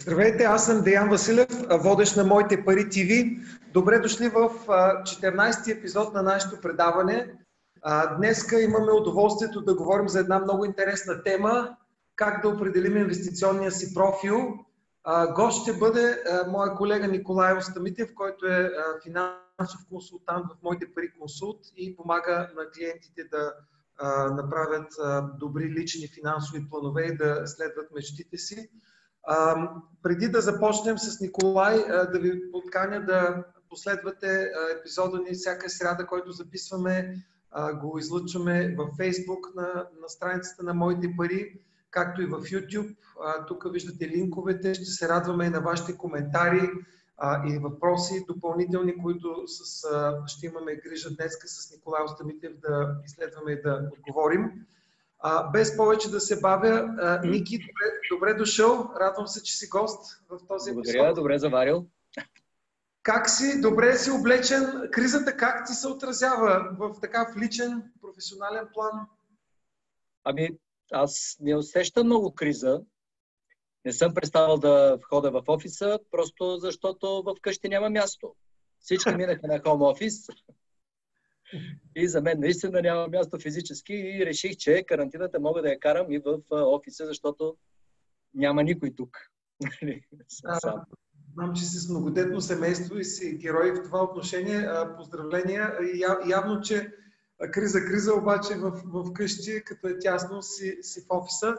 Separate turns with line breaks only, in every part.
Здравейте, аз съм Деян Василев, водещ на Моите пари ТВ. Добре дошли в 14-ти епизод на нашето предаване. Днеска имаме удоволствието да говорим за една много интересна тема как да определим инвестиционния си профил. Гост ще бъде моя колега Николай Остамитев, който е финансов консултант в Моите пари консулт и помага на клиентите да направят добри лични финансови планове и да следват мечтите си. А, преди да започнем с Николай, а, да ви подканя да последвате а, епизода ни всяка сряда, който записваме, а, го излъчваме във Facebook на, на страницата на Моите пари, както и в YouTube. А, тук виждате линковете. Ще се радваме и на вашите коментари а, и въпроси допълнителни, които с, а, ще имаме грижа днес с Николай Остамитев да изследваме и да отговорим. А, без повече да се бавя, а, Ники, добре, добре дошъл. Радвам се, че си гост в този епизод.
Благодаря, добре заварил.
Как си? Добре си облечен. Кризата как ти се отразява в така в личен, професионален план?
Ами, аз не усещам много криза. Не съм представил да входа в офиса, просто защото в къщи няма място. Всички минаха на хом офис. И за мен наистина няма място физически и реших, че карантината мога да я карам и в офиса, защото няма никой тук.
Знам, че си с многодетно семейство и си герой в това отношение. Поздравления. Явно, че криза, криза, обаче в, в къщи, като е тясно, си, си в офиса.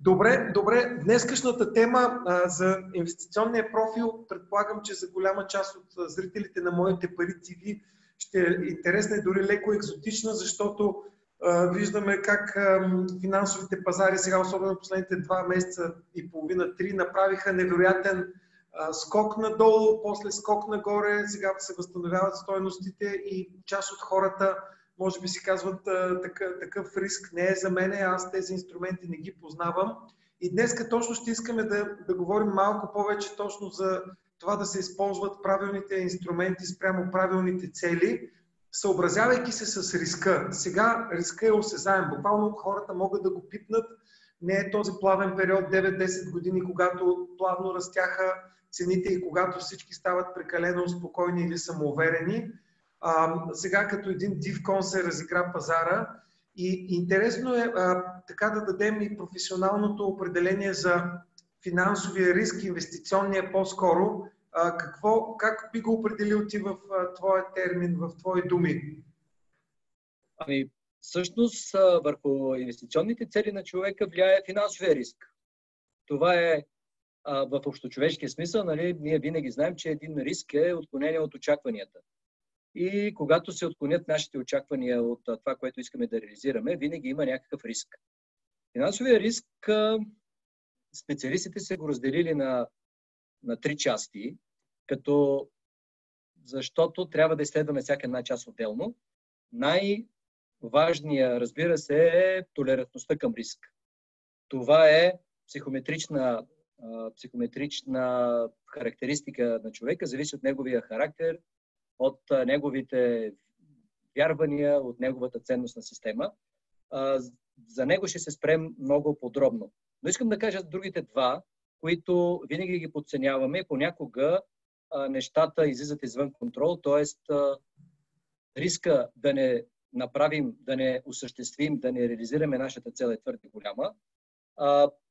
Добре, добре. Днескашната тема а, за инвестиционния профил, предполагам, че за голяма част от зрителите на моите пари ТВ ще е интересна и дори леко екзотична, защото а, виждаме как а, финансовите пазари сега, особено последните два месеца и половина, три, направиха невероятен а, скок надолу, после скок нагоре, сега се възстановяват стоеностите и част от хората може би си казват такъв, риск не е за мене, аз тези инструменти не ги познавам. И днес точно ще искаме да, да говорим малко повече точно за това да се използват правилните инструменти спрямо правилните цели, съобразявайки се с риска. Сега риска е осезаем. Буквално хората могат да го пипнат. Не е този плавен период 9-10 години, когато плавно растяха цените и когато всички стават прекалено спокойни или самоуверени. А, сега като един див кон се разигра пазара и интересно е а, така да дадем и професионалното определение за финансовия риск, инвестиционния по-скоро, а, какво, как би го определил ти в а, твоя термин, в твои думи?
Ами, всъщност върху инвестиционните цели на човека влияе финансовия риск. Това е а, в общочовешкия смисъл, нали, ние винаги знаем, че един риск е отклонение от очакванията. И когато се отклонят нашите очаквания от това, което искаме да реализираме, винаги има някакъв риск. Финансовия риск специалистите са го разделили на, на три части, като защото трябва да изследваме всяка една част отделно. Най-важният, разбира се, е толерантността към риск. Това е психометрична, психометрична характеристика на човека, зависи от неговия характер, от неговите вярвания, от неговата ценностна система. За него ще се спрем много подробно. Но искам да кажа другите два, които винаги ги подценяваме. Понякога нещата излизат извън контрол, т.е. риска да не направим, да не осъществим, да не реализираме нашата цел е твърде голяма.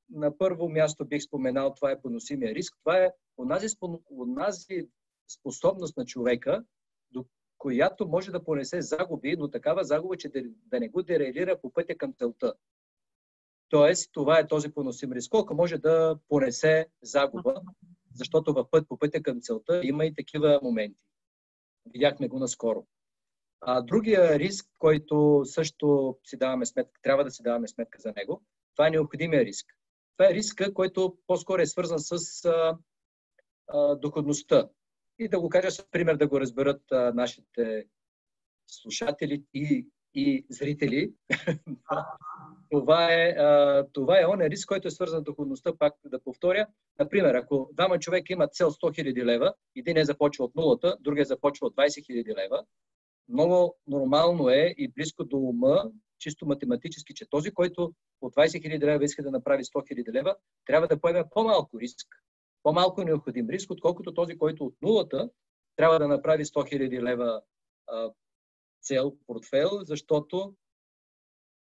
На първо място бих споменал, това е поносимия риск. Това е онази, онази способност на човека, която може да понесе загуби, но такава загуба, че да, да не го дереалира по пътя към целта. Тоест, това е този поносим риск. Колко може да понесе загуба, защото в път по пътя към целта има и такива моменти. Видяхме го наскоро. А другия риск, който също си даваме сметка, трябва да си даваме сметка за него, това е необходимия риск. Това е риска, който по-скоро е свързан с а, а, доходността. И да го кажа с пример, да го разберат а, нашите слушатели и и зрители. това, е, това е оня риск, който е свързан с доходността, пак да повторя. Например, ако двама човека имат цел 100 000 лева, един е започва от нулата, другия започва от 20 000 лева, много нормално е и близко до ума, чисто математически, че този, който от 20 000 лева иска да направи 100 000 лева, трябва да поеме по-малко риск, по-малко необходим риск, отколкото този, който от нулата трябва да направи 100 000 лева а, цел, портфел, защото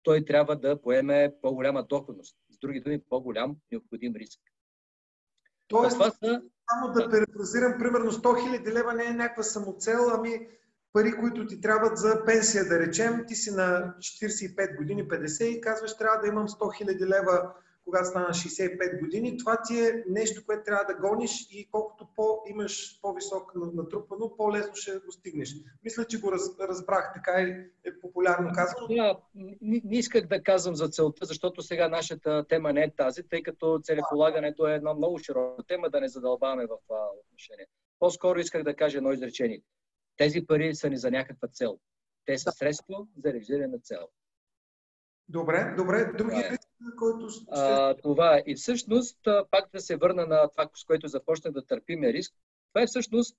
той трябва да поеме по-голяма доходност. С други думи, по-голям необходим риск.
Тоест, това са... само да перефразирам, примерно 100 000 лева не е някаква самоцел, ами пари, които ти трябват за пенсия, да речем, ти си на 45 години, 50 и казваш, трябва да имам 100 000 лева когато стана 65 години, това ти е нещо, което трябва да гониш и колкото по имаш по-висок натрупано, по-лесно ще го стигнеш. Мисля, че го раз, разбрах, така е, е популярно казано.
Да, не, не исках да казвам за целта, защото сега нашата тема не е тази, тъй като целеполагането е една много широка тема, да не задълбаваме в това отношение. По-скоро исках да кажа едно изречение. Тези пари са ни за някаква цел. Те са средство за реализиране на цел.
Добре, добре. Други да. риск, който
ще... А, това е. И всъщност, пак да се върна на това, с което започнах да търпиме риск, това е всъщност,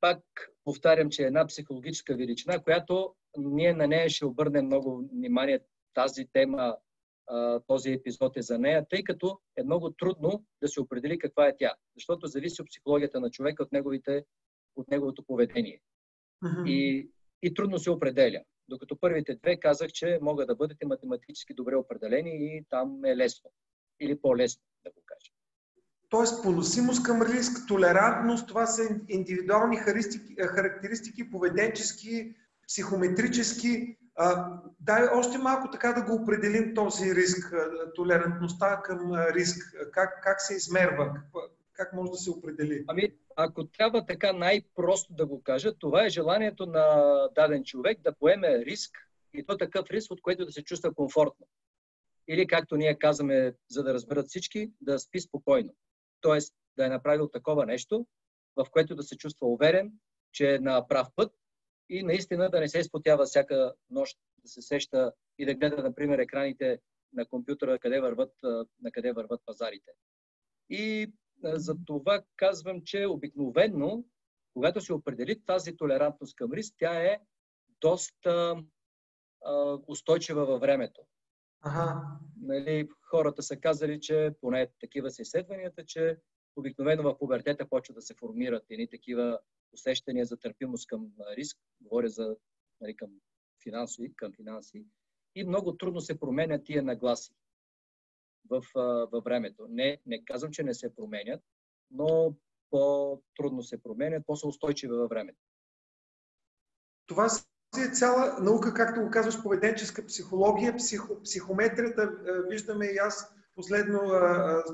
пак повтарям, че е една психологическа величина, която ние на нея ще обърнем много внимание. Тази тема, този епизод е за нея, тъй като е много трудно да се определи каква е тя. Защото зависи от психологията на човека, от, неговите, от неговото поведение. Mm-hmm. И, и трудно се определя. Докато първите две казах, че могат да бъдете математически добре определени и там е лесно. Или по-лесно, да го кажа.
Тоест, поносимост към риск, толерантност, това са индивидуални характеристики, поведенчески, психометрически. дай още малко така да го определим този риск, толерантността към риск. Как, как се измерва? Как може да се определи?
Ами, ако трябва така най-просто да го кажа, това е желанието на даден човек да поеме риск и то такъв риск, от който да се чувства комфортно. Или както ние казваме, за да разберат всички, да спи спокойно. Тоест да е направил такова нещо, в което да се чувства уверен, че е на прав път и наистина да не се изпотява всяка нощ, да се сеща и да гледа, например, екраните на компютъра, къде върват, на къде върват пазарите. И за това казвам, че обикновенно, когато се определи тази толерантност към риск, тя е доста а, устойчива във времето. Ага. Нали, хората са казали, че поне такива са изследванията, че обикновено в пубертета почва да се формират едни такива усещания за търпимост към риск. Говоря за нали, към финансови, към финанси. И много трудно се променят тия нагласи в, във времето. Не, не казвам, че не се променят, но по-трудно се променят, по-са устойчиви във времето.
Това е цяла наука, както го казваш, поведенческа психология, психо, психометрията. Виждаме и аз последно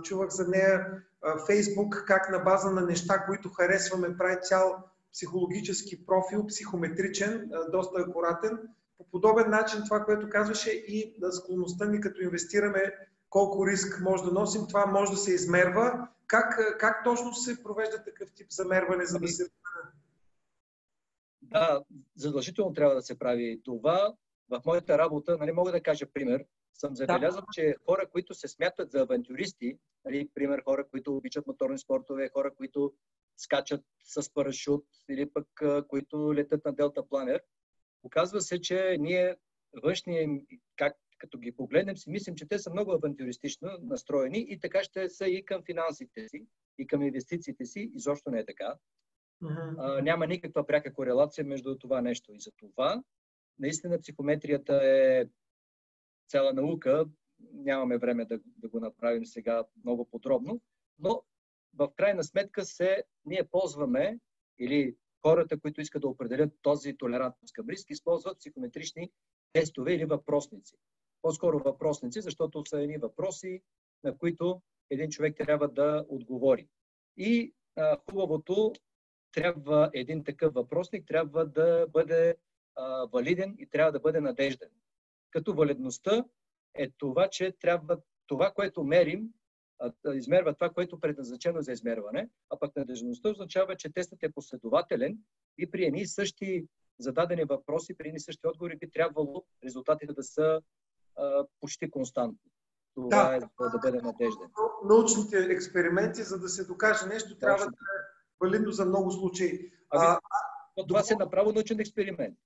чувах за нея Фейсбук, как на база на неща, които харесваме, прави цял психологически профил, психометричен, доста акуратен. По подобен начин това, което казваше и склонността ни, като инвестираме колко риск може да носим, това може да се измерва. Как, как точно се провежда такъв тип замерване, за да се...
Да, задължително трябва да се прави това. В моята работа, нали, мога да кажа пример, съм забелязал, да. че хора, които се смятат за авантюристи, нали, пример хора, които обичат моторни спортове, хора, които скачат с парашут или пък които летят на Делта Планер, оказва се, че ние външния как като ги погледнем, си мислим, че те са много авантюристично настроени и така ще са и към финансите си, и към инвестициите си. Изобщо не е така. Uh-huh. А, няма никаква пряка корелация между това нещо. И за това, наистина, психометрията е цяла наука. Нямаме време да, да го направим сега много подробно, но в крайна сметка се, ние ползваме или хората, които искат да определят този толерантност към риск, използват психометрични тестове или въпросници по-скоро въпросници, защото са едни въпроси, на които един човек трябва да отговори. И а, хубавото, трябва един такъв въпросник трябва да бъде а, валиден и трябва да бъде надежден. Като валидността е това, че трябва това, което мерим, да измерва това, което е предназначено за измерване, а пък надежността означава, че тестът е последователен и при едни същи зададени въпроси при едни същи отговори би трябвало резултатите да са а, почти константни. Това да, е да, да бъде надежден.
Научните експерименти, за да се докаже нещо, Точно. трябва да е валидно за много случаи.
А, а, това се е направо научен експеримент.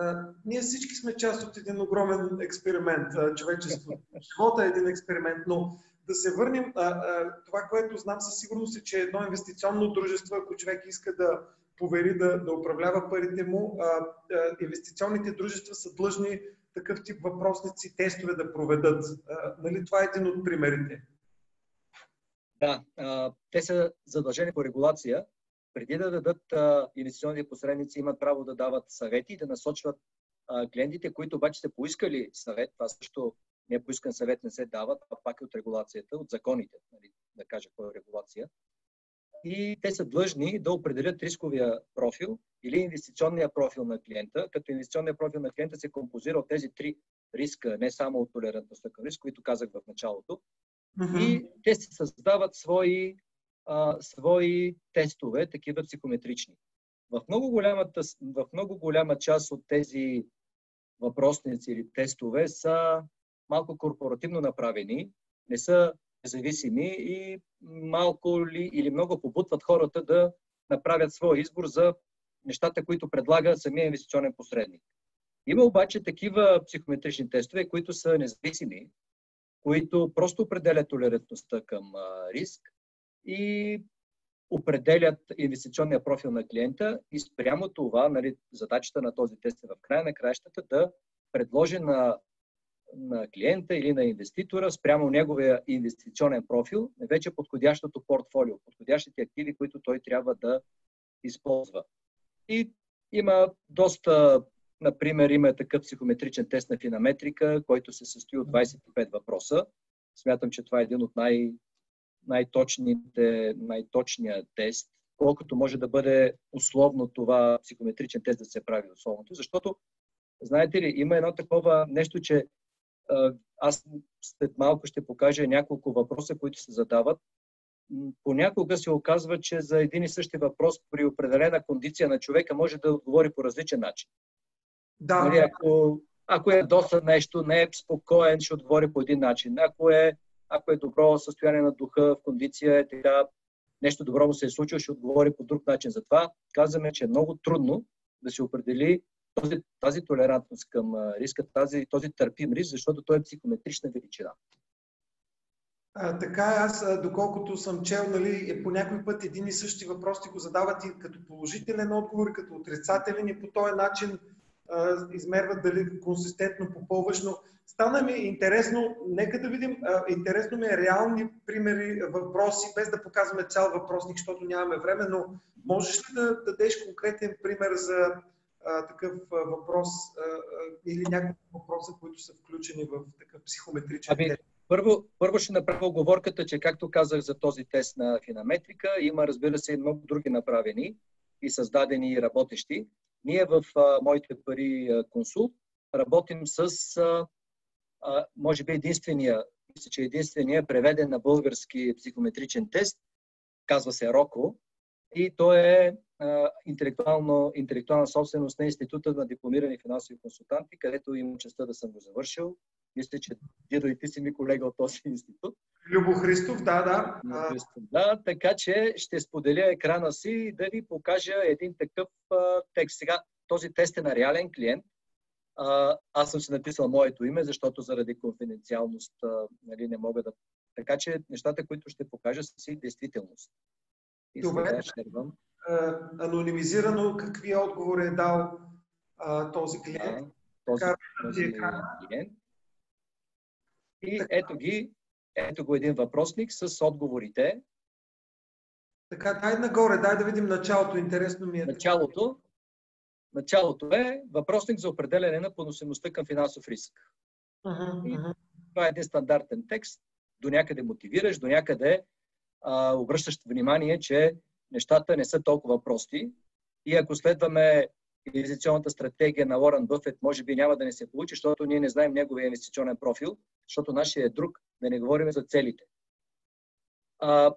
А, ние всички сме част от един огромен експеримент, човечество. Живота е един експеримент, но да се върнем, а, а, това, което знам със сигурност е, че едно инвестиционно дружество, ако човек иска да повери да, да управлява парите му, а, а, инвестиционните дружества са длъжни такъв тип въпросници, тестове да проведат. А, нали, това е един от примерите.
Да, а, те са задължени по регулация. Преди да дадат а, инвестиционните посредници, имат право да дават съвети и да насочват а, клиентите, които обаче са поискали съвет. Това също не е поискан съвет, не се дава, това пак е от регулацията, от законите, нали, да кажа кой е регулация. И те са длъжни да определят рисковия профил или инвестиционния профил на клиента, като инвестиционния профил на клиента се композира от тези три риска, не само от толерантността към риск, които казах в началото. Mm-hmm. И те се създават свои, а, свои тестове, такива психометрични. В много, голямата, в много голяма част от тези въпросници или тестове са малко корпоративно направени, не са независими и малко ли или много побутват хората да направят своя избор за нещата, които предлага самия инвестиционен посредник. Има обаче такива психометрични тестове, които са независими, които просто определят толерантността към риск и определят инвестиционния профил на клиента и спрямо това, нали, задачата на този тест е в края на краищата да предложи на на клиента или на инвеститора спрямо неговия инвестиционен профил вече подходящото портфолио, подходящите активи, които той трябва да използва. И има доста, например, има такъв психометричен тест на финаметрика, който се състои от 25 въпроса. Смятам, че това е един от най- най-точните, най-точния тест, колкото може да бъде условно това психометричен тест да се прави условното, защото знаете ли, има едно такова нещо, че аз след малко ще покажа няколко въпроса, които се задават. Понякога се оказва, че за един и същи въпрос при определена кондиция на човека може да отговори по различен начин. Да. Нали, ако, ако е доста нещо, не е спокоен, ще отговори по един начин. Ако е, ако е добро състояние на духа, в кондиция, е така, нещо добро му се е случило, ще отговори по друг начин. Затова казваме, че е много трудно да се определи този, тази толерантност към риска, тази, този търпим риск, защото той е психометрична величина.
А, така аз, доколкото съм чел, нали, е по някой път един и същи въпрос ти го задават и като положителен отговор, и като отрицателен и по този начин а, измерват дали консистентно попълваш, но стана ми интересно, нека да видим, а, интересно ми е реални примери, въпроси, без да показваме цял въпросник, защото нямаме време, но можеш ли да дадеш конкретен пример за а, такъв а, въпрос а, а, или няколко въпроса, които са включени в такъв психометричен ами?
Първо, първо ще направя оговорката, че както казах за този тест на финаметрика, има разбира се и много други направени и създадени и работещи. Ние в а, моите пари а, консулт работим с, а, а, може би единствения, мисля, че единствения преведен на български психометричен тест, казва се РОКО, и то е интелектуална собственост на Института на дипломирани финансови консултанти, където имам честа да съм го завършил. Мисля, че Дидо и ти си ми колега от този институт.
Любо Христов, да, да.
Любо Христов, да, така че ще споделя екрана си и да ви покажа един такъв а, текст. Сега, този тест е на реален клиент. А, аз съм си написал моето име, защото заради конфиденциалност а, нали, не мога да... Така че нещата, които ще покажа, са си действителност.
И Добре. Ще анонимизирано какви отговори е дал а, този клиент. Да,
този, този клиент. И ето ги, ето го един въпросник с отговорите.
Така, дай нагоре, дай да видим началото. Интересно ми е.
Началото, началото е въпросник за определене на поносимостта към финансов риск. Uh-huh, uh-huh. Това е един стандартен текст. До някъде мотивираш, до някъде а, обръщаш внимание, че нещата не са толкова прости. И ако следваме инвестиционната стратегия на Уорън Бъфет, може би няма да не се получи, защото ние не знаем неговия инвестиционен профил, защото нашия е друг, да не говорим за целите. А,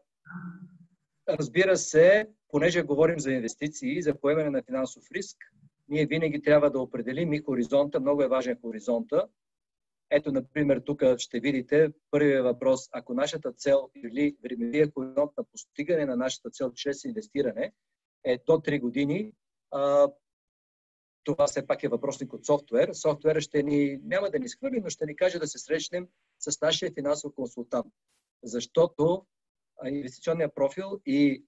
разбира се, понеже говорим за инвестиции, за поемане на финансов риск, ние винаги трябва да определим и хоризонта. Много е важен хоризонта. Ето, например, тук ще видите първият въпрос. Ако нашата цел или времевия хоризонт на постигане на нашата цел чрез инвестиране е до 3 години, това все пак е въпросник от софтуер. Софтуера ще ни, няма да ни схвърли, но ще ни каже да се срещнем с нашия финансов консултант. Защото инвестиционният профил и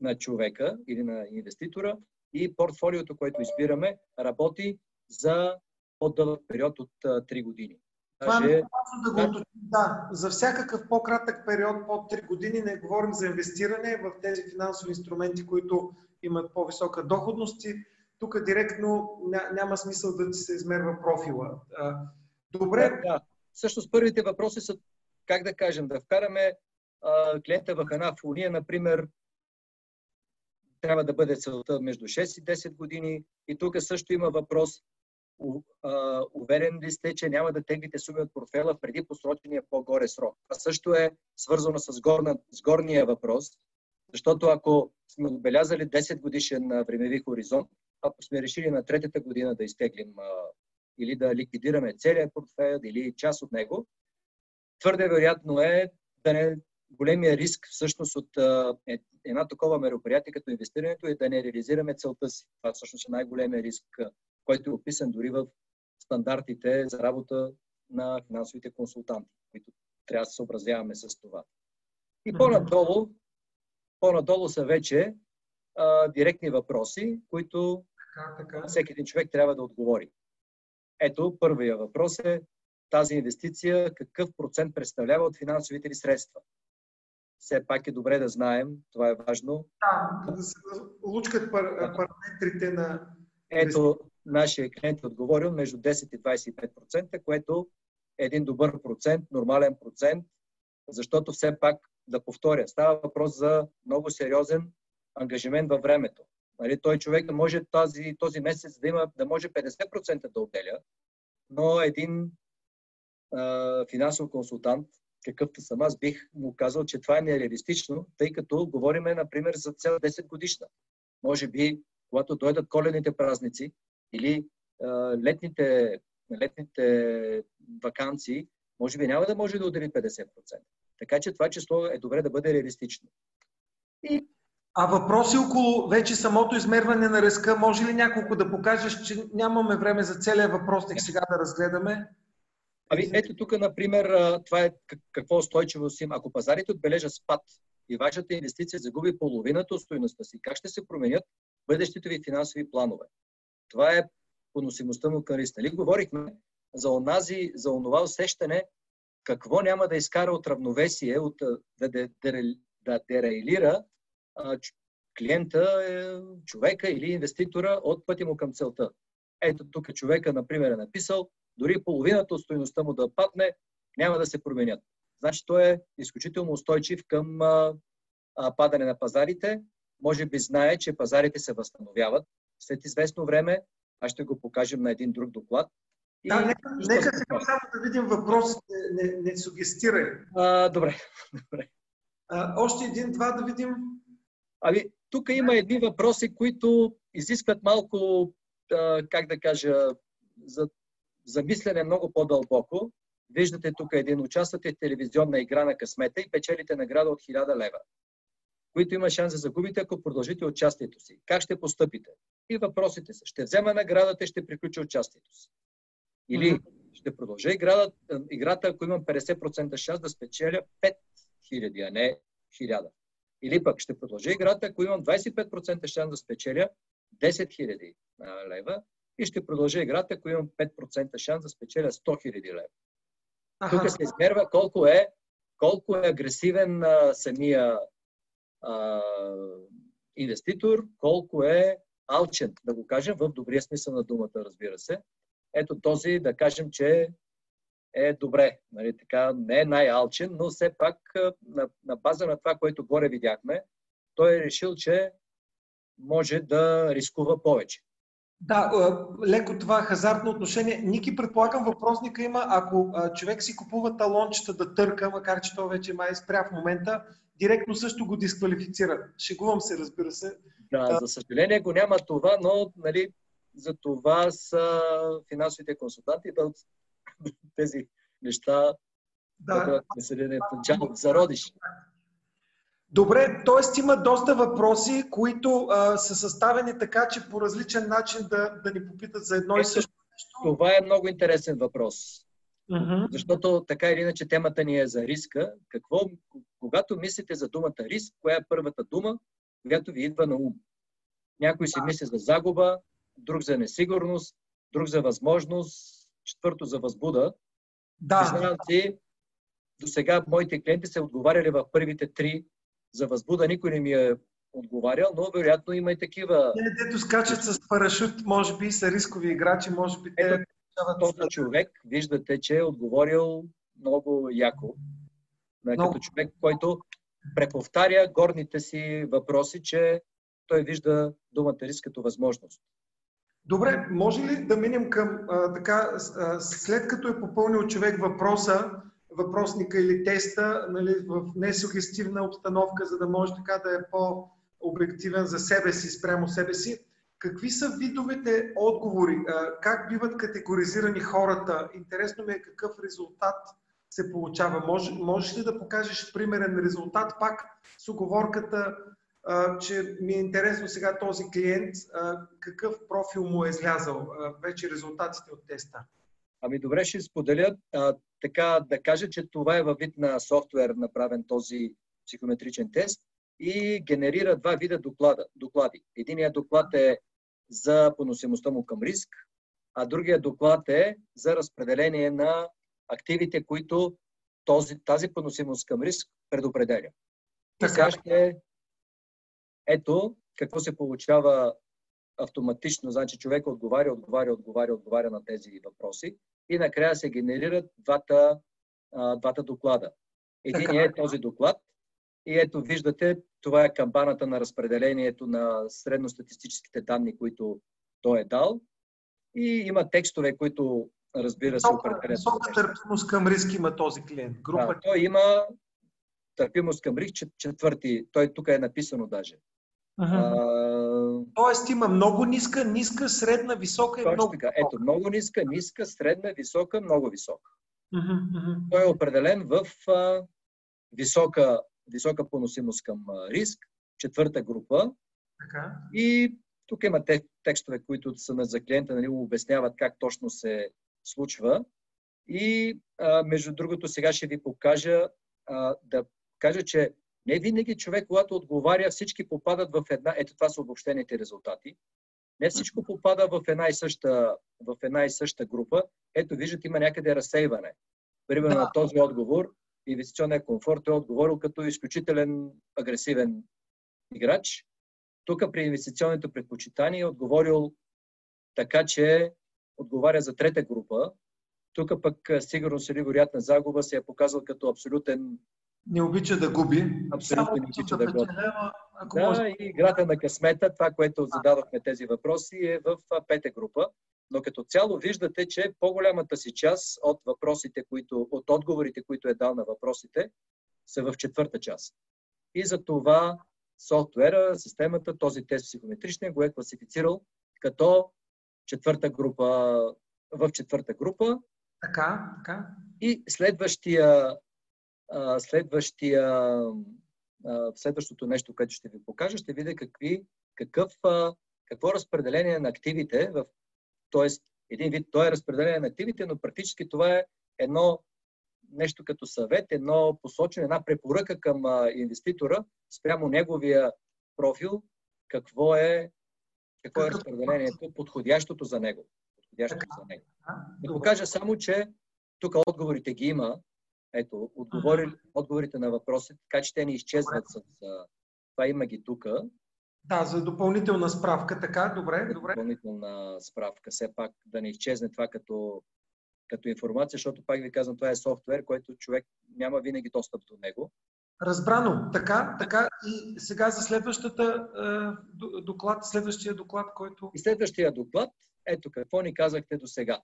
на човека или на инвеститора и портфолиото, което избираме, работи за по-дълъг период от 3 години.
Това е да го уточним. Да, за всякакъв по-кратък период под 3 години не говорим за инвестиране в тези финансови инструменти, които имат по-висока доходност. Тук директно няма смисъл да ти се измерва профила.
Добре. Да, да. Всъщност първите въпроси са, как да кажем, да вкараме а, клиента в една фуния, например, трябва да бъде целта между 6 и 10 години. И тук също има въпрос, уверен ли сте, че няма да теглите суми от портфела преди посрочения по-горе срок? Това също е свързано с, горна, с горния въпрос, защото ако сме отбелязали 10 годишен времеви хоризонт, ако сме решили на третата година да изтеглим или да ликвидираме целият портфел или част от него, твърде вероятно е да не големия риск всъщност от е, една такова мероприятие като инвестирането е да не реализираме целта си. Това всъщност е най-големия риск, който е описан дори в стандартите за работа на финансовите консултанти, които трябва да се съобразяваме с това. И по-надолу, по-надолу са вече а, директни въпроси, които така, така. всеки един човек трябва да отговори. Ето, първия въпрос е тази инвестиция какъв процент представлява от финансовите ли средства? Все пак е добре да знаем, това е важно.
Да, да се лучкат пар, параметрите на...
Ето, нашия клиент е отговорил между 10 и 25%, което е един добър процент, нормален процент, защото все пак, да повторя, става въпрос за много сериозен ангажимент във времето. Нали, той човек може този, този месец да има, да може 50% да отделя, но един а, финансов консултант, какъвто съм аз, бих му казал, че това е нереалистично, тъй като говориме, например, за цел 10 годишна. Може би, когато дойдат колените празници или а, летните, летните вакансии, може би няма да може да отдели 50%. Така че това число е добре да бъде реалистично.
И а въпроси около вече самото измерване на риска, може ли няколко да покажеш, че нямаме време за целият въпросник сега да разгледаме?
Ами ето тук, например, това е какво устойчивост има. Ако пазарите отбележат спад и вашата инвестиция загуби половината от стоеността си, как ще се променят бъдещите ви финансови планове? Това е поносимостта му към риск. Нали говорихме за, онази, за онова усещане какво няма да изкара от равновесие, от, да, да, да, да дерейлира клиента, е, човека или инвеститора от пътя му към целта. Ето тук човека, например, е написал, дори половината от стоеността му да падне, няма да се променят. Значи той е изключително устойчив към а, а, падане на пазарите. Може би знае, че пазарите се възстановяват след известно време. Аз ще го покажем на един друг доклад.
И... Да, нека, нека сега само да видим въпрос, не, не, не сугестирай.
А, добре. добре.
А, още един-два да видим.
Ами, тук има едни въпроси, които изискват малко, как да кажа, за замислене много по-дълбоко. Виждате тук един участвате в телевизионна игра на късмета и печелите награда от 1000 лева, които има шанс да загубите, ако продължите участието си. Как ще постъпите? И въпросите са, ще взема наградата и ще приключа участието си. Или mm-hmm. ще продължа играта, играта, ако имам 50% шанс да спечеля 5000, а не 1000. Или пък ще продължа играта, ако имам 25% шанс да спечеля 10 000 лева и ще продължа играта, ако имам 5% шанс да спечеля 100 000 лева. Аха. Тук се измерва колко е, колко е агресивен а, самия а, инвеститор, колко е алчен, да го кажем, в добрия смисъл на думата, разбира се. Ето този, да кажем, че е добре. Нали, така, не е най-алчен, но все пак на, на база на това, което горе видяхме, той е решил, че може да рискува повече.
Да, леко това хазартно отношение. Ники, предполагам, въпросника има, ако човек си купува талончета да търка, макар че то вече май спря в момента, директно също го дисквалифицира. Шегувам се, разбира се.
Да, за съжаление го няма това, но нали, за това са финансовите консултанти да тези неща да, да бъдат населени в начало, зародиш.
Добре, т.е. има доста въпроси, които а, са съставени така, че по различен начин да, да ни попитат за едно Ето, и също нещо.
Това е много интересен въпрос. Uh-huh. Защото така или иначе темата ни е за риска. Какво, когато мислите за думата риск, коя е първата дума, която ви идва на ум? Някой си мисли за загуба, друг за несигурност, друг за възможност, четвърто за възбуда.
Да. Признавам
си, до сега моите клиенти са отговаряли в първите три за възбуда. Никой не ми е отговарял, но вероятно има и такива.
Те, дето скачат с парашут, може би са рискови играчи, може би те... Ето,
този човек, виждате, че е отговорил много яко. Много. Като човек, който преповтаря горните си въпроси, че той вижда думата риск като възможност.
Добре, може ли да минем към а, така, а, след като е попълнил човек въпроса, въпросника или теста нали, в несугестивна обстановка, за да може така да е по-обективен за себе си, спрямо себе си, какви са видовете отговори? А, как биват категоризирани хората? Интересно ми е какъв резултат се получава. Мож, можеш ли да покажеш примерен резултат пак с оговорката че ми е интересно сега този клиент какъв профил му е излязал вече резултатите от теста.
Ами добре, ще споделя. А, така да кажа, че това е във вид на софтуер направен този психометричен тест и генерира два вида доклада, доклади. Единият доклад е за поносимостта му към риск, а другия доклад е за разпределение на активите, които този, тази поносимост към риск предопределя. И сега ще ето какво се получава автоматично. Значи човек отговаря, отговаря, отговаря, отговаря на тези въпроси и накрая се генерират двата, а, двата доклада. Един е този доклад и ето виждате, това е камбаната на разпределението на средностатистическите данни, които той е дал. И има текстове, които разбира се определят.
Висока търпимост към риск има този клиент.
Група... Да, той има търпимост към риск четвърти. Той тук е написано даже.
Uh-huh. А... Тоест има много ниска, ниска, средна, висока и много
така. Ето, много ниска, ниска, средна, висока, много висока. Uh-huh. Той е определен в а, висока, висока поносимост към а, риск, четвърта група.
Така.
И тук има те, текстове, които са за клиента, нали, обясняват как точно се случва. И а, между другото, сега ще ви покажа а, да кажа, че не винаги човек, когато отговаря, всички попадат в една... Ето това са обобщените резултати. Не всичко попада в една и съща, в една и съща група. Ето, виждате, има някъде разсейване. Примерно на този отговор, инвестиционния комфорт е отговорил като изключителен агресивен играч. Тук при инвестиционните предпочитания е отговорил така, че отговаря за трета група. Тук пък сигурност или вероятна загуба се е показал като абсолютен
не обича да губи.
Абсолютно не обича да губи. Да, може... и играта на късмета, това, което зададохме тези въпроси, е в пета група. Но като цяло виждате, че по-голямата си част от въпросите, които, от отговорите, които е дал на въпросите, са в четвърта част. И за това софтуера, системата, този тест психометричния го е класифицирал като четвърта група, в четвърта група.
Така, така.
И следващия следващия, следващото нещо, което ще ви покажа, ще видя какви, какъв, какво разпределение на активите, в, т.е. един вид, то е разпределение на активите, но практически това е едно нещо като съвет, едно посочване, една препоръка към инвеститора спрямо неговия профил, какво е, какво е разпределението, подходящото за него. Подходящото за него. Да покажа само, че тук отговорите ги има, ето, отговори, отговорите на въпросите, така че те не изчезват с... Това има ги тук.
Да, за допълнителна справка, така, добре,
за добре. Допълнителна справка, все пак да не изчезне това като, като информация, защото пак ви казвам, това е софтуер, който човек няма винаги достъп до него.
Разбрано. Така, така. И сега за следващата е, доклад, следващия доклад, който...
И следващия доклад, ето какво ни казахте до сега.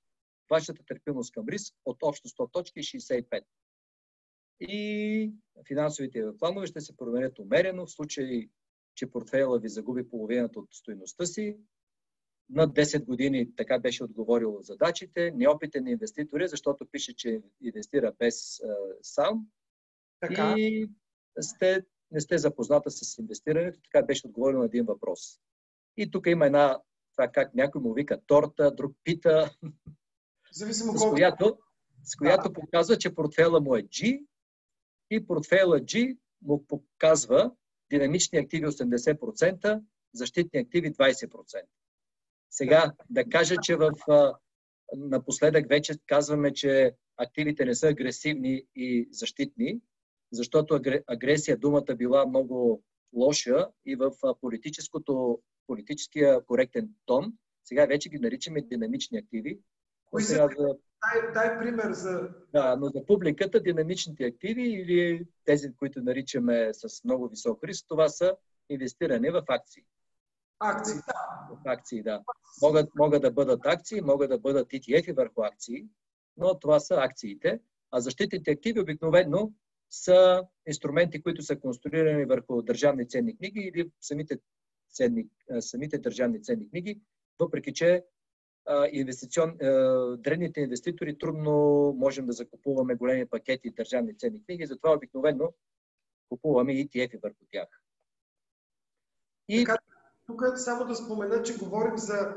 Вашата търпимост към риск от общо 100 точки 65 и финансовите планове ще се променят умерено в случай, че портфейла ви загуби половината от стоеността си. над 10 години така беше отговорил задачите, неопитен инвеститор е, защото пише, че инвестира без а, сам. Така. И сте, не сте запозната с инвестирането, така беше отговорил на един въпрос. И тук има една, това как някой му вика торта, друг пита,
Зависимо
с която, с която да. показва, че портфела му е G и портфела G му показва динамични активи 80%, защитни активи 20%. Сега да кажа, че в напоследък вече казваме, че активите не са агресивни и защитни, защото агресия думата била много лоша и в политическия коректен тон. Сега вече ги наричаме динамични активи.
Кои са? Дай, дай пример за...
Да, но за публиката динамичните активи или тези, които наричаме с много висок риск, това са инвестиране в акции.
Акции, да.
В акции, да. Могат, могат да бъдат акции, могат да бъдат ETF върху акции, но това са акциите. А защитните активи обикновено са инструменти, които са конструирани върху държавни ценни книги или самите, ценни, самите държавни ценни книги, въпреки че инвестицион, древните инвеститори трудно можем да закупуваме големи пакети държавни ценни книги, затова обикновено купуваме ETF върху тях.
И... Така, тук само да спомена, че говорим за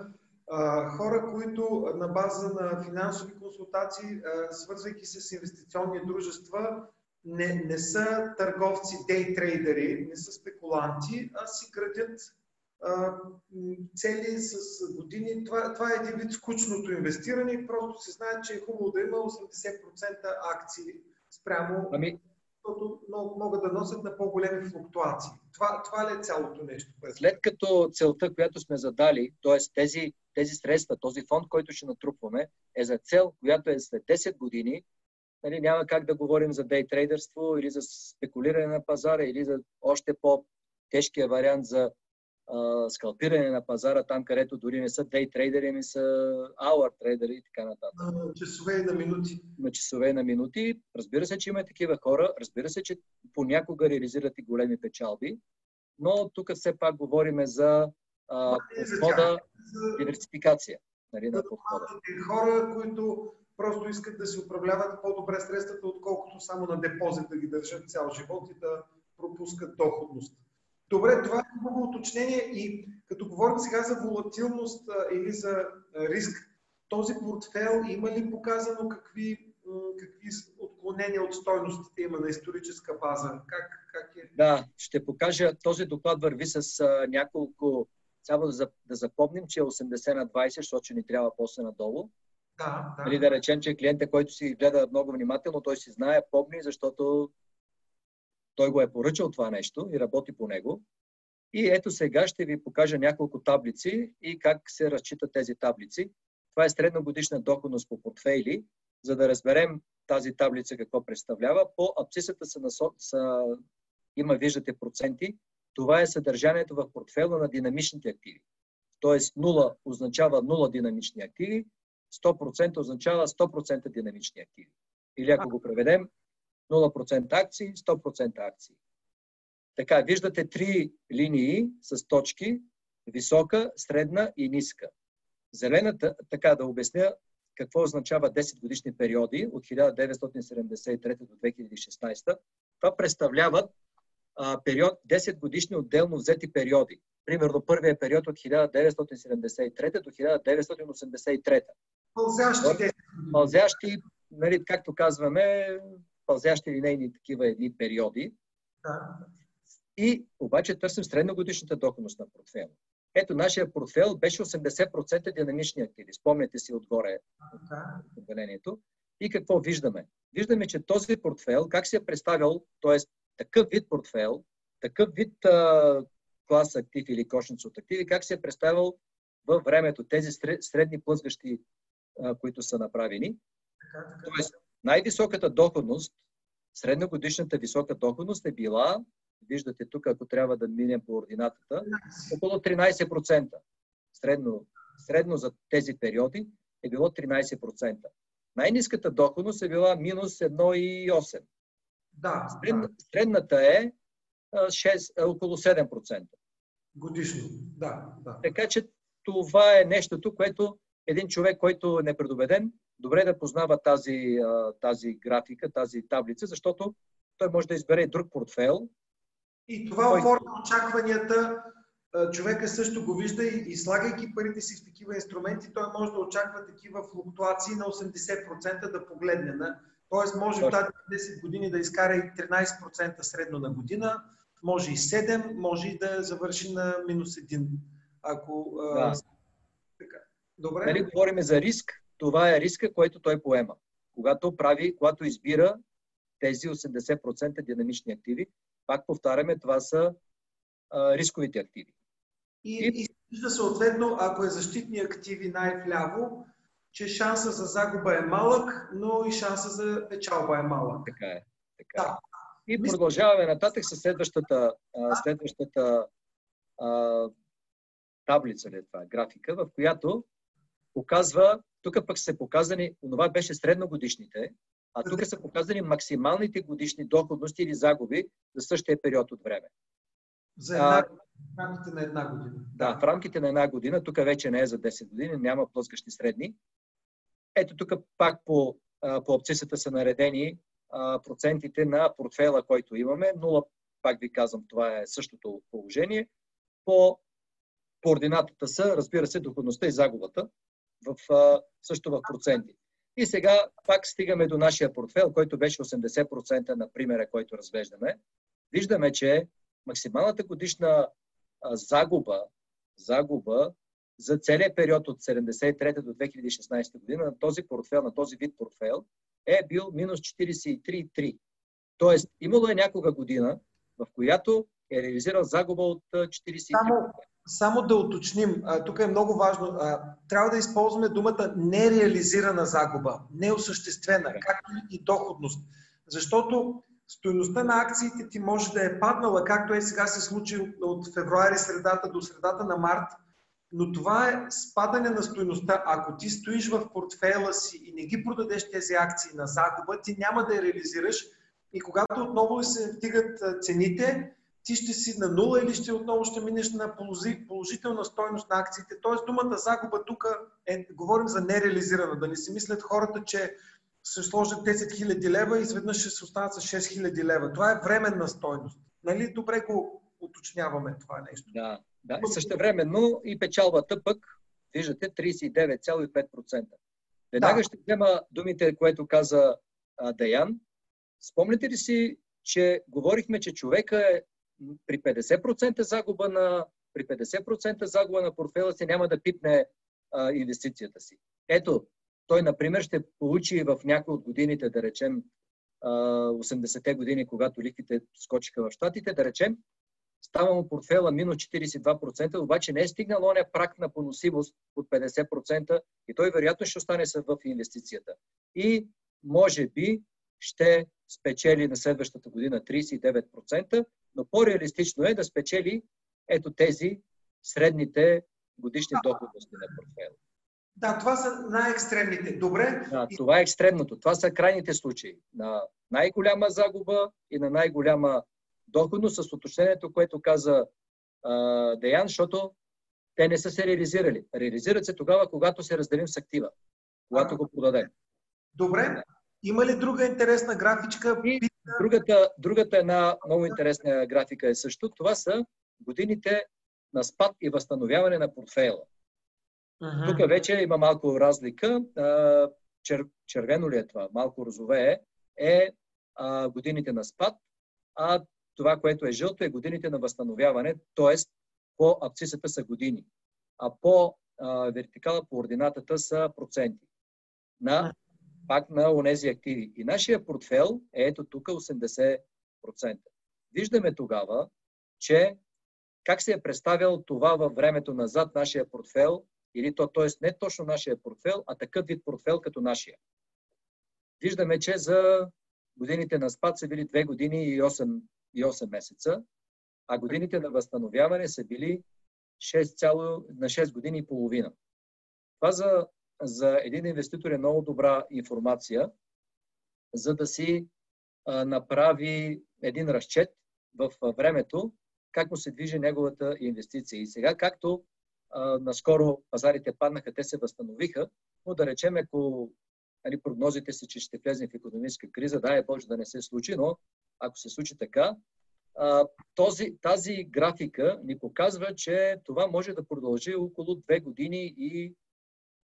а, хора, които на база на финансови консултации, а, свързвайки се с инвестиционни дружества, не, не са търговци, дейтрейдери, не са спекуланти, а си градят цели с години. Това, това е един вид скучното инвестиране. Просто се знае, че е хубаво да има 80% акции спрямо, ами... защото могат да носят на по-големи флуктуации. Това, това ли е цялото нещо?
След като целта, която сме задали, т.е. Тези, тези средства, този фонд, който ще натрупваме, е за цел, която е след 10 години нали, няма как да говорим за дейтрейдърство или за спекулиране на пазара или за още по-тежкия вариант за а, скалпиране на пазара, там където дори не са дейтрейдери, ми са hour трейдери и така нататък.
На часове и на минути.
На часове и на минути. Разбира се, че има такива хора. Разбира се, че понякога реализират и големи печалби. Но тук все пак говорим за а, подхода, диверсификация нали, на подхода.
Хора, които просто искат да си управляват по-добре средствата, отколкото само на депозит да ги държат цял живот и да пропускат доходност. Добре, това е хубаво уточнение и като говорим сега за волатилност а, или за риск, този портфел има ли показано какви, какви отклонения от стойностите има на историческа база? Как, как е?
Да, ще покажа. Този доклад върви с а, няколко само да, да запомним, че е 80 на 20, защото ни трябва после надолу.
Да, да.
Нали, да речем, че клиентът, който си гледа много внимателно, той си знае, помни, защото той го е поръчал това нещо и работи по него. И ето сега ще ви покажа няколко таблици и как се разчитат тези таблици. Това е средногодишна доходност по портфейли. За да разберем тази таблица какво представлява, по абцисата са, насо... са... има, виждате, проценти. Това е съдържанието в портфела на динамичните активи. Тоест 0 означава 0 динамични активи, 100% означава 100% динамични активи. Или ако го преведем, 0% акции, 100% акции. Така, виждате три линии с точки, висока, средна и ниска. Зелената, така да обясня какво означава 10 годишни периоди от 1973 до 2016. Това представляват а, период, 10 годишни отделно взети периоди. Примерно първият период от 1973 до 1983.
Пълзящи.
Нали, както казваме, пълзящи линейни такива едни периоди.
Да.
И обаче търсим средногодишната доходност на портфела. Ето, нашия портфел беше 80% динамични активи. Спомняте си отгоре определението. И какво виждаме? Виждаме, че този портфел, как се е представил, т.е. такъв вид портфел, такъв вид а, клас актив или кошница от активи, как се е представил във времето тези средни плъзгащи които са направени. Тоест, най-високата доходност, средногодишната висока доходност е била, виждате тук, ако трябва да минем по ординатата, около 13%. Средно, средно за тези периоди е било 13%. Най-низката доходност е била минус 1,8%.
Да,
Сред, да. Средната е 6, около 7%.
Годишно, да. да.
Така че това е нещото, което един човек, който е непредобеден, добре да познава тази, тази графика, тази таблица, защото той може да избере друг портфел.
И това който... оформя очакванията. Човека също го вижда и, и слагайки парите си в такива инструменти, той може да очаква такива флуктуации на 80% да погледне. На... Тоест може в тази 10 години да изкара и 13% средно на година, може и 7, може и да завърши на минус 1. Ако, да.
така. Добре. Нали, говорим за риск, това е риска, който той поема. Когато прави, когато избира тези 80% динамични активи, пак повтаряме, това са а, рисковите активи.
И, и... и съответно, ако е защитни активи най-вляво, че шанса за загуба е малък, но и шанса за печалба е малък.
Така е. Така да. е. И продължаваме нататък с следващата, следващата а, таблица, ли, е това, графика, в която показва, тук пък са показани, това беше средногодишните, а тук са показани максималните годишни доходности или загуби за същия период от време.
За една, в рамките на една година.
Да, в рамките на една година, тук вече не е за 10 години, няма плъскащи средни. Ето тук пак по, по абцисата са наредени процентите на портфела, който имаме. Нула, пак ви казвам, това е същото положение. По координатата са, разбира се, доходността и загубата в, също в проценти. И сега пак стигаме до нашия портфел, който беше 80% на примера, който разглеждаме. Виждаме, че максималната годишна загуба, загуба за целият период от 73 до 2016 година на този портфел, на този вид портфел, е бил минус 43,3. Тоест, имало е някога година, в която е реализирал загуба от 43%.
Само, само да уточним, тук е много важно, трябва да използваме думата нереализирана загуба, неосъществена, както и доходност. Защото стоеността на акциите ти може да е паднала, както е сега се случи от февруари средата до средата на март, но това е спадане на стоеността. Ако ти стоиш в портфела си и не ги продадеш тези акции на загуба, ти няма да я реализираш и когато отново се вдигат цените, ти ще си на нула или ще отново ще минеш на положителна стойност на акциите. Тоест думата загуба тук е, говорим за нереализирана. Да не си мислят хората, че ще сложат 10 000 лева и изведнъж ще се останат с 6 000 лева. Това е временна стойност. Нали? Добре го уточняваме това нещо.
Да, да. Също времено и печалбата пък, виждате, 39,5%. Веднага да. ще взема думите, което каза а, Даян. Спомните ли си, че говорихме, че човека е при 50% загуба на, при 50% загуба на портфела си няма да пипне а, инвестицията си. Ето, той, например, ще получи в някои от годините, да речем, 80-те години, когато лихвите скочиха в Штатите, да речем, става му портфела минус 42%, обаче не е стигнал оня прак на поносимост от 50% и той вероятно ще остане в инвестицията. И може би ще спечели на следващата година 39%, но по-реалистично е да спечели ето тези средните годишни доходности на портфела.
Да, това са най-екстремните. Добре.
Да, това е екстремното. Това са крайните случаи на най-голяма загуба и на най-голяма доходност с уточнението, което каза а, Деян, защото те не са се реализирали. Реализират се тогава, когато се разделим с актива, когато го продадем.
Добре. Има ли друга интересна графичка?
И другата, другата една много интересна графика е също. Това са годините на спад и възстановяване на портфейла. Uh-huh. Тук вече има малко разлика. Чер, червено ли е това? Малко розове е, е а, годините на спад, а това, което е жълто, е годините на възстановяване, т.е. по абцисата са години, а по а, вертикала по ординатата са проценти на пак на онези активи. И нашия портфел е ето тук 80%. Виждаме тогава, че как се е представил това във времето назад нашия портфел, или то, т.е. не точно нашия портфел, а такъв вид портфел като нашия. Виждаме, че за годините на спад са били 2 години и 8, и 8 месеца, а годините на възстановяване са били 6, на 6 години и половина. Това за за един инвеститор е много добра информация, за да си направи един разчет в времето, как му се движи неговата инвестиция. И сега, както наскоро пазарите паднаха, те се възстановиха, но да речем, ако нали, прогнозите си, че ще влезем в економическа криза, да е Боже да не се случи, но ако се случи така, този, тази графика ни показва, че това може да продължи около 2 години и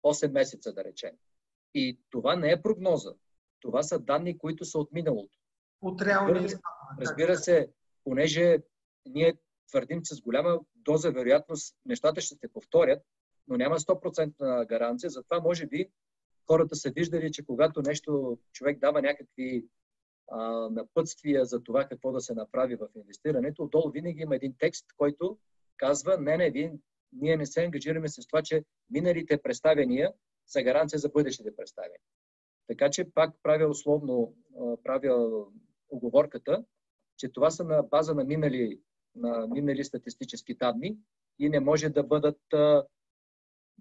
8 месеца, да речем. И това не е прогноза. Това са данни, които са от миналото.
От реалния
Разбира се, понеже ние твърдим, че с голяма доза вероятност нещата ще се повторят, но няма 100% гаранция. Затова, може би, хората са виждали, че когато нещо човек дава някакви а, напътствия за това какво да се направи в инвестирането, отдолу винаги има един текст, който казва, не, не, вие, ние не се ангажираме с това, че миналите представения са гаранция за бъдещите представения. Така че пак правя условно, правя оговорката, че това са на база на минали, на минали статистически данни и не може да бъдат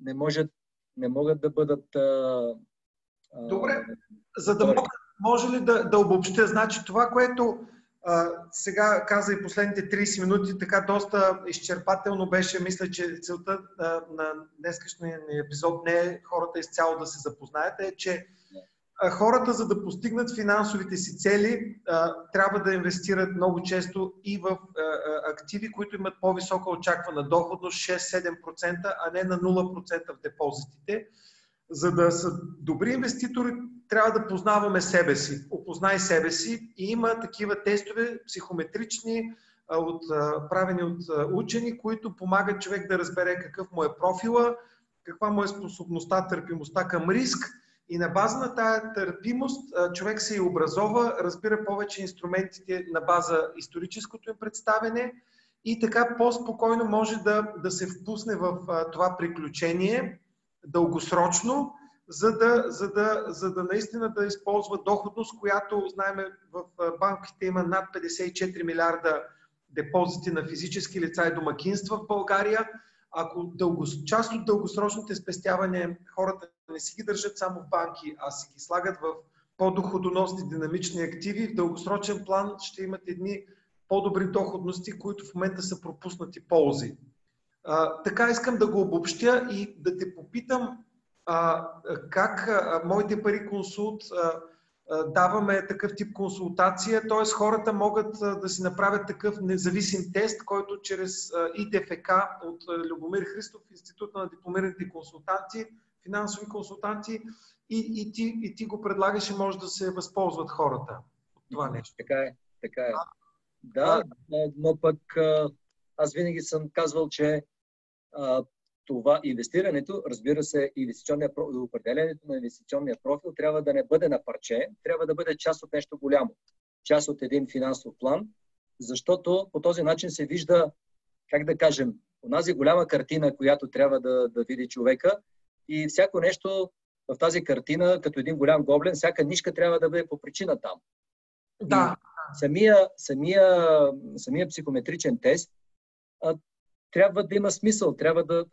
не, може, не могат да бъдат
Добре, за да мога, може ли да, да обобщя? Значи това, което сега каза и последните 30 минути, така доста изчерпателно беше, мисля, че целта на днескашния епизод не е хората изцяло да се запознаят, е, че хората, за да постигнат финансовите си цели, трябва да инвестират много често и в активи, които имат по-висока очаквана доходност, 6-7%, а не на 0% в депозитите. За да са добри инвеститори, трябва да познаваме себе си. Опознай себе си и има такива тестове психометрични, от, правени от учени, които помагат човек да разбере какъв му е профила, каква му е способността, търпимостта към риск и на база на тая търпимост човек се и образова, разбира повече инструментите на база историческото им представене и така по-спокойно може да, да се впусне в това приключение дългосрочно, за да, за, да, за да наистина да използва доходност, която знаем в банките има над 54 милиарда депозити на физически лица и домакинства в България. Ако дълго, част от дългосрочните спестявания хората не си ги държат само в банки, а си ги слагат в по-доходоносни динамични активи, в дългосрочен план ще имат едни по-добри доходности, които в момента са пропуснати ползи. А, така искам да го обобщя и да те попитам как а, моите пари консулт а, а, даваме такъв тип консултация, т.е. хората могат а, да си направят такъв независим тест, който чрез а, ИТФК от а, Любомир Христов, Института на дипломираните консултанти, финансови консултанти и, и, ти, и ти го предлагаш и може да се възползват хората от това нещо.
Така е, така е. Да, но пък аз винаги съм казвал, че а, това инвестирането, разбира се, инвестиционния, определенето на инвестиционния профил трябва да не бъде на парче, трябва да бъде част от нещо голямо, част от един финансов план, защото по този начин се вижда, как да кажем, онази голяма картина, която трябва да, да види човека и всяко нещо в тази картина, като един голям гоблен, всяка нишка трябва да бъде по причина там.
Да.
И самия, самия, самия психометричен тест трябва да има смисъл. Трябва да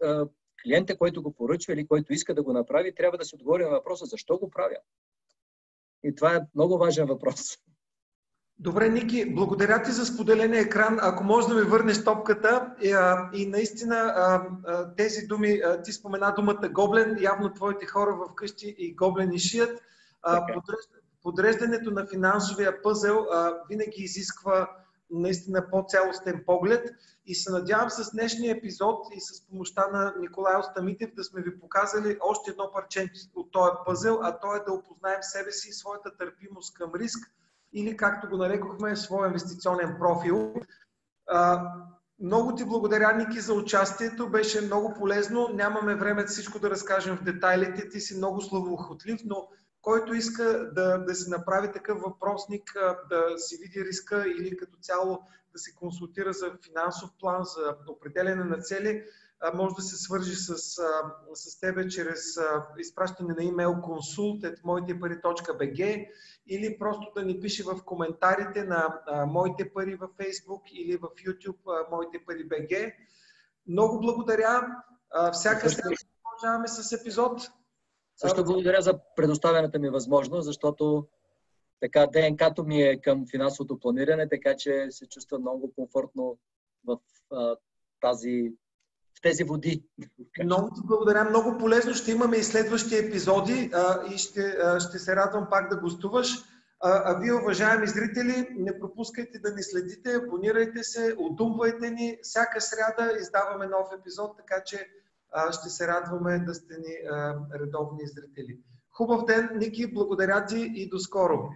клиента, който го поръчва или който иска да го направи, трябва да се отговори на въпроса защо го правя. И това е много важен въпрос.
Добре, Ники, благодаря ти за споделения екран. Ако може да ми върнеш топката и, а, и наистина а, а, тези думи, а, ти спомена думата гоблен, явно твоите хора вкъщи и гоблени шият. А, подреждането на финансовия пъзел а, винаги изисква наистина по-цялостен поглед и се надявам с днешния епизод и с помощта на Николай Остамитев да сме ви показали още едно парче от този пъзел, а то е да опознаем себе си и своята търпимост към риск или както го нарекохме, своя инвестиционен профил. А, много ти благодаря, Ники, за участието. Беше много полезно. Нямаме време всичко да разкажем в детайлите. Ти си много словоохотлив, но който иска да, да си направи такъв въпросник, да си види риска или като цяло да се консултира за финансов план, за определене на цели, може да се свържи с, с тебе чрез изпращане на имейл consult.moitepari.bg или просто да ни пише в коментарите на Моите пари във Facebook или в YouTube Моите пари BG. Много благодаря. Всяка седмица продължаваме с епизод.
Също благодаря за предоставената ми възможност, защото така ДНК-то ми е към финансовото планиране, така че се чувствам много комфортно в а, тази в тези води.
Много ти благодаря. Много полезно. Ще имаме и следващи епизоди а, и ще, а, ще се радвам пак да гостуваш. А, а вие, уважаеми зрители, не пропускайте да ни следите, абонирайте се, удумвайте ни. Всяка сряда издаваме нов епизод, така че ще се радваме да сте ни редовни зрители. Хубав ден, Ники, благодаря ти и до скоро!